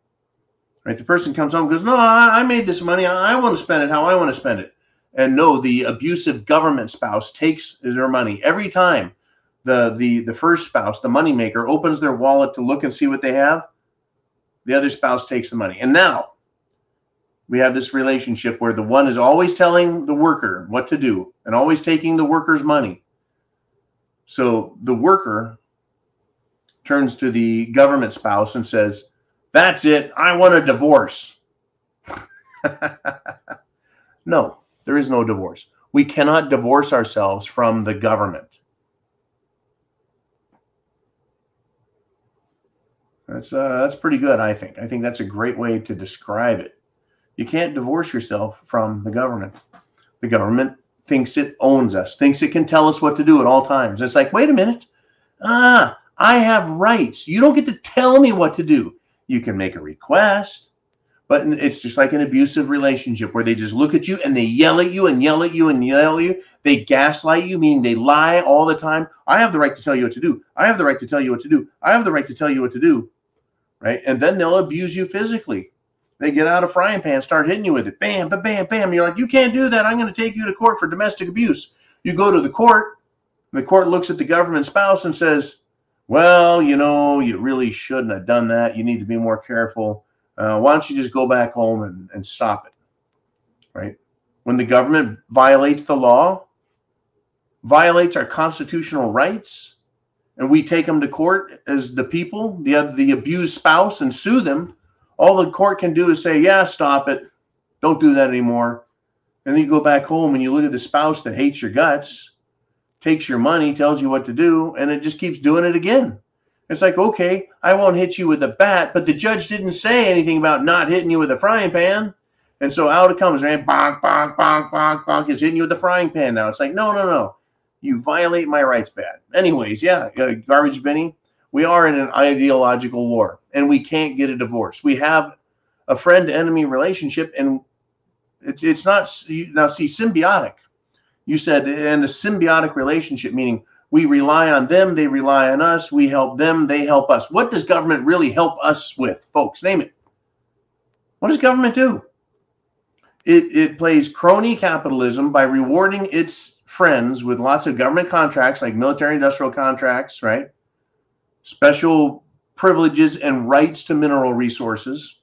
Right? The person comes home goes, No, I, I made this money. I, I want to spend it how I want to spend it. And no, the abusive government spouse takes their money every time the the the first spouse, the moneymaker, opens their wallet to look and see what they have. The other spouse takes the money. And now we have this relationship where the one is always telling the worker what to do and always taking the worker's money. So the worker turns to the government spouse and says, That's it. I want a divorce. no, there is no divorce. We cannot divorce ourselves from the government. That's uh, that's pretty good, I think. I think that's a great way to describe it. You can't divorce yourself from the government. The government thinks it owns us, thinks it can tell us what to do at all times. It's like, wait a minute. Ah, I have rights. You don't get to tell me what to do. You can make a request, But it's just like an abusive relationship where they just look at you and they yell at you and yell at you and yell at you. They gaslight you, meaning they lie all the time. I have the right to tell you what to do. I have the right to tell you what to do. I have the right to tell you what to do. Right. And then they'll abuse you physically. They get out a frying pan, start hitting you with it. Bam, bam, bam, bam. You're like, you can't do that. I'm going to take you to court for domestic abuse. You go to the court. The court looks at the government spouse and says, well, you know, you really shouldn't have done that. You need to be more careful. Uh, why don't you just go back home and, and stop it? Right? When the government violates the law, violates our constitutional rights, and we take them to court as the people, the, the abused spouse, and sue them, all the court can do is say, yeah, stop it. Don't do that anymore. And then you go back home and you look at the spouse that hates your guts takes your money, tells you what to do, and it just keeps doing it again. It's like, okay, I won't hit you with a bat, but the judge didn't say anything about not hitting you with a frying pan. And so out it comes, man, bonk, bonk, bonk, bonk, bonk. It's hitting you with a frying pan now. It's like, no, no, no. You violate my rights bad. Anyways, yeah, uh, garbage Benny. We are in an ideological war and we can't get a divorce. We have a friend enemy relationship and it's, it's not, now see, symbiotic you said in a symbiotic relationship, meaning we rely on them, they rely on us, we help them, they help us. What does government really help us with, folks? Name it. What does government do? It, it plays crony capitalism by rewarding its friends with lots of government contracts, like military industrial contracts, right? Special privileges and rights to mineral resources.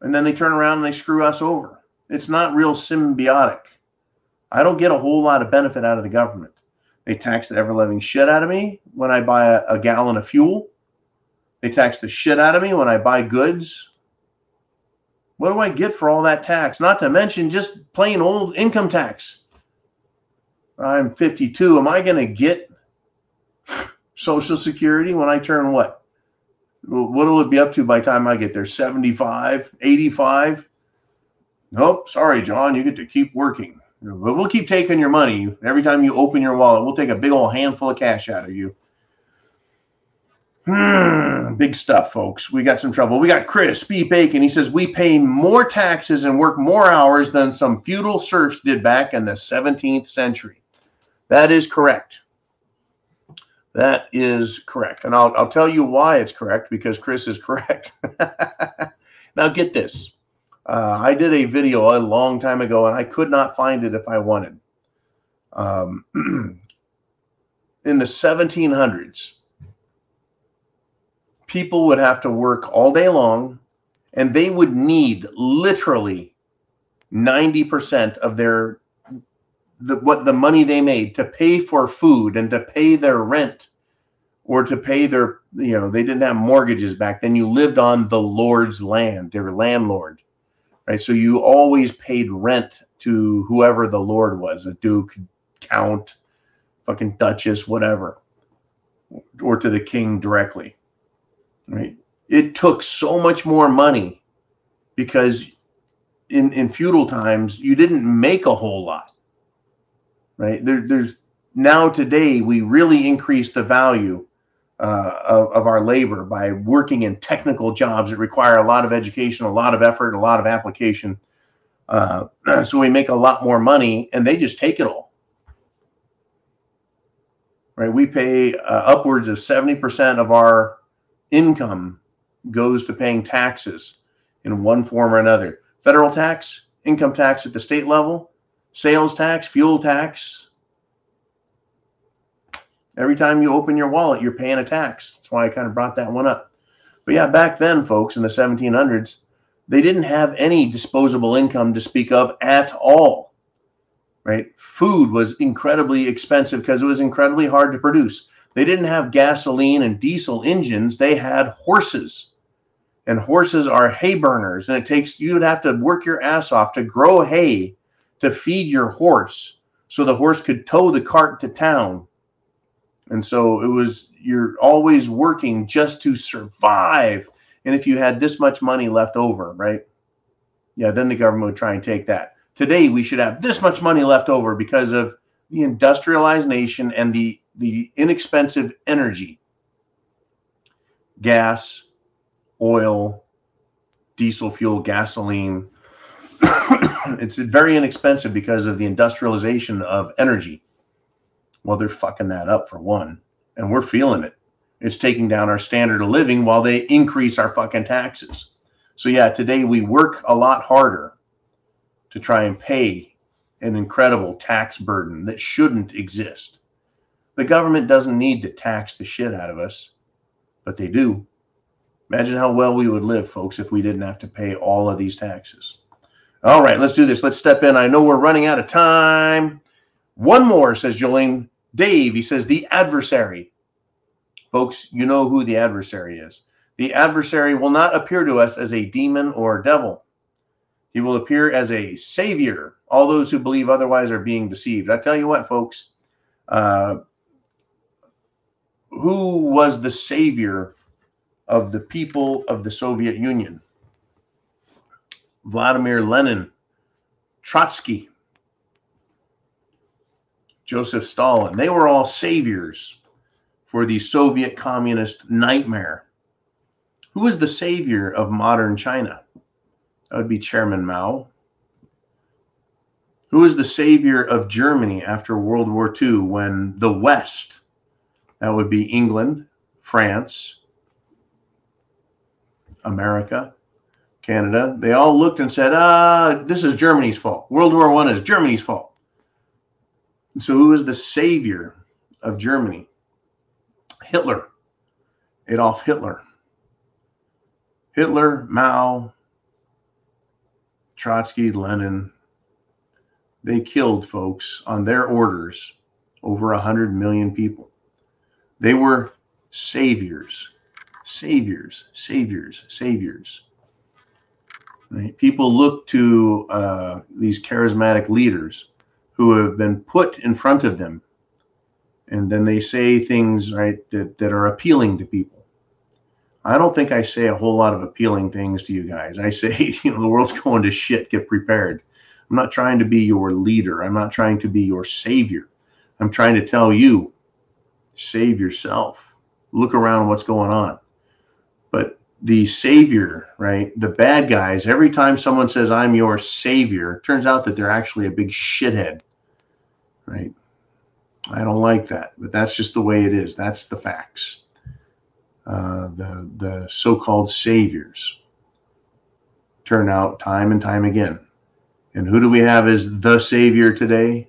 And then they turn around and they screw us over. It's not real symbiotic. I don't get a whole lot of benefit out of the government. They tax the ever living shit out of me when I buy a, a gallon of fuel. They tax the shit out of me when I buy goods. What do I get for all that tax? Not to mention just plain old income tax. I'm 52. Am I going to get Social Security when I turn what? What will it be up to by time I get there? 75, 85? Nope. Sorry, John. You get to keep working. But we'll keep taking your money. Every time you open your wallet, we'll take a big old handful of cash out of you. Hmm, big stuff, folks. We got some trouble. We got Chris B. Bacon. He says we pay more taxes and work more hours than some feudal serfs did back in the 17th century. That is correct. That is correct. And I'll, I'll tell you why it's correct because Chris is correct. now, get this uh, I did a video a long time ago and I could not find it if I wanted. Um, in the 1700s, people would have to work all day long and they would need literally 90% of their the, what the money they made to pay for food and to pay their rent or to pay their you know they didn't have mortgages back then you lived on the lord's land their landlord right? So you always paid rent to whoever the lord was, a duke, count, fucking duchess, whatever, or to the king directly, right? It took so much more money because in in feudal times you didn't make a whole lot, right? There, there's now today we really increase the value uh, of, of, our labor by working in technical jobs that require a lot of education, a lot of effort, a lot of application. Uh, so we make a lot more money, and they just take it all. Right? We pay uh, upwards of seventy percent of our income goes to paying taxes in one form or another. Federal tax, income tax at the state level, sales tax, fuel tax, Every time you open your wallet, you're paying a tax. That's why I kind of brought that one up. But yeah, back then, folks, in the 1700s, they didn't have any disposable income to speak of at all. Right? Food was incredibly expensive because it was incredibly hard to produce. They didn't have gasoline and diesel engines, they had horses. And horses are hay burners, and it takes you'd have to work your ass off to grow hay to feed your horse so the horse could tow the cart to town and so it was, you're always working just to survive. And if you had this much money left over, right? Yeah, then the government would try and take that. Today, we should have this much money left over because of the industrialized nation and the, the inexpensive energy gas, oil, diesel fuel, gasoline. it's very inexpensive because of the industrialization of energy. Well, they're fucking that up for one, and we're feeling it. It's taking down our standard of living while they increase our fucking taxes. So, yeah, today we work a lot harder to try and pay an incredible tax burden that shouldn't exist. The government doesn't need to tax the shit out of us, but they do. Imagine how well we would live, folks, if we didn't have to pay all of these taxes. All right, let's do this. Let's step in. I know we're running out of time. One more, says Jolene. Dave, he says, the adversary. Folks, you know who the adversary is. The adversary will not appear to us as a demon or devil. He will appear as a savior. All those who believe otherwise are being deceived. I tell you what, folks, uh, who was the savior of the people of the Soviet Union? Vladimir Lenin, Trotsky, Joseph Stalin. They were all saviors for the Soviet communist nightmare. Who is the savior of modern China? That would be Chairman Mao. Who is the savior of Germany after World War II when the West, that would be England, France, America, Canada, they all looked and said, ah, this is Germany's fault. World War One is Germany's fault. So who is the savior of Germany? Hitler, Adolf Hitler. Hitler, Mao, Trotsky, Lenin, they killed folks on their orders over a 100 million people. They were saviors, saviors, saviors, saviors. Right? People look to uh, these charismatic leaders who have been put in front of them, and then they say things right that, that are appealing to people. I don't think I say a whole lot of appealing things to you guys. I say, you know, the world's going to shit. Get prepared. I'm not trying to be your leader. I'm not trying to be your savior. I'm trying to tell you, save yourself. Look around what's going on. But the savior, right? The bad guys, every time someone says, I'm your savior, turns out that they're actually a big shithead, right? I don't like that, but that's just the way it is. That's the facts. Uh, the the so-called saviors turn out time and time again. And who do we have as the savior today?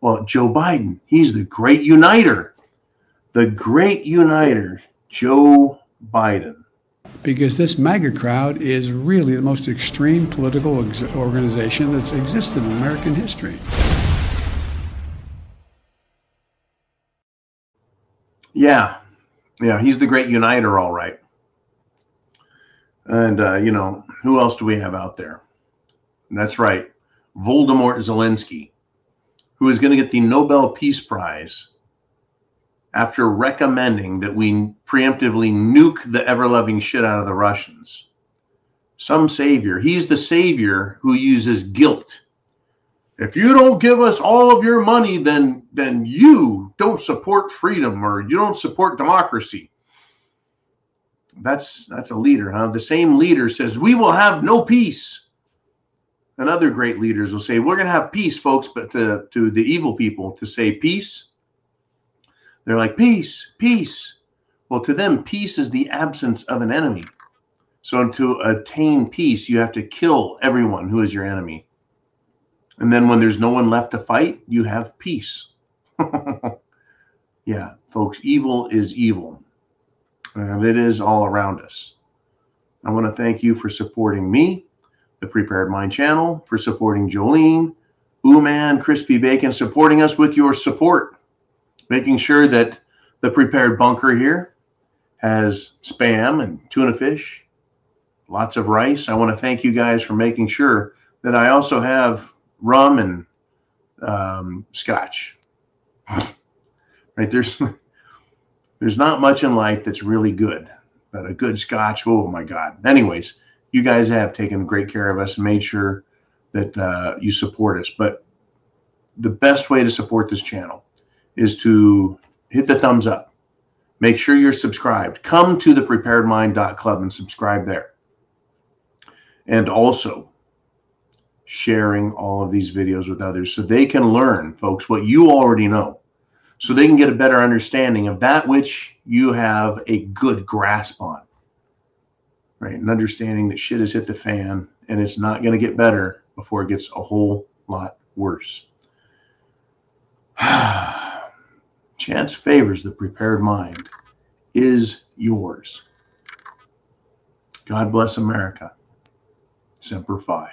Well, Joe Biden. He's the great uniter. The great uniter, Joe Biden. Because this MAGA crowd is really the most extreme political ex- organization that's existed in American history. Yeah, yeah, he's the great uniter, all right. And uh, you know, who else do we have out there? And that's right, Voldemort Zelensky, who is going to get the Nobel Peace Prize after recommending that we preemptively nuke the ever loving shit out of the Russians. Some savior. He's the savior who uses guilt if you don't give us all of your money, then then you don't support freedom or you don't support democracy. That's that's a leader, huh? The same leader says we will have no peace. And other great leaders will say, We're gonna have peace, folks, but to, to the evil people to say peace, they're like, Peace, peace. Well, to them, peace is the absence of an enemy. So to attain peace, you have to kill everyone who is your enemy. And then when there's no one left to fight, you have peace. yeah, folks, evil is evil. And it is all around us. I want to thank you for supporting me, the Prepared Mind channel, for supporting Jolene, Uman, Crispy Bacon, supporting us with your support, making sure that the Prepared Bunker here has spam and tuna fish, lots of rice. I want to thank you guys for making sure that I also have rum and um, scotch. right there's there's not much in life that's really good, but a good scotch. Oh my God! Anyways, you guys have taken great care of us and made sure that uh, you support us. But the best way to support this channel is to hit the thumbs up. Make sure you're subscribed. Come to the preparedmind.club and subscribe there. and also sharing all of these videos with others so they can learn, folks, what you already know, so they can get a better understanding of that which you have a good grasp on. Right. And understanding that shit has hit the fan and it's not going to get better before it gets a whole lot worse. Chance favors the prepared mind is yours. God bless America. Semper Fi.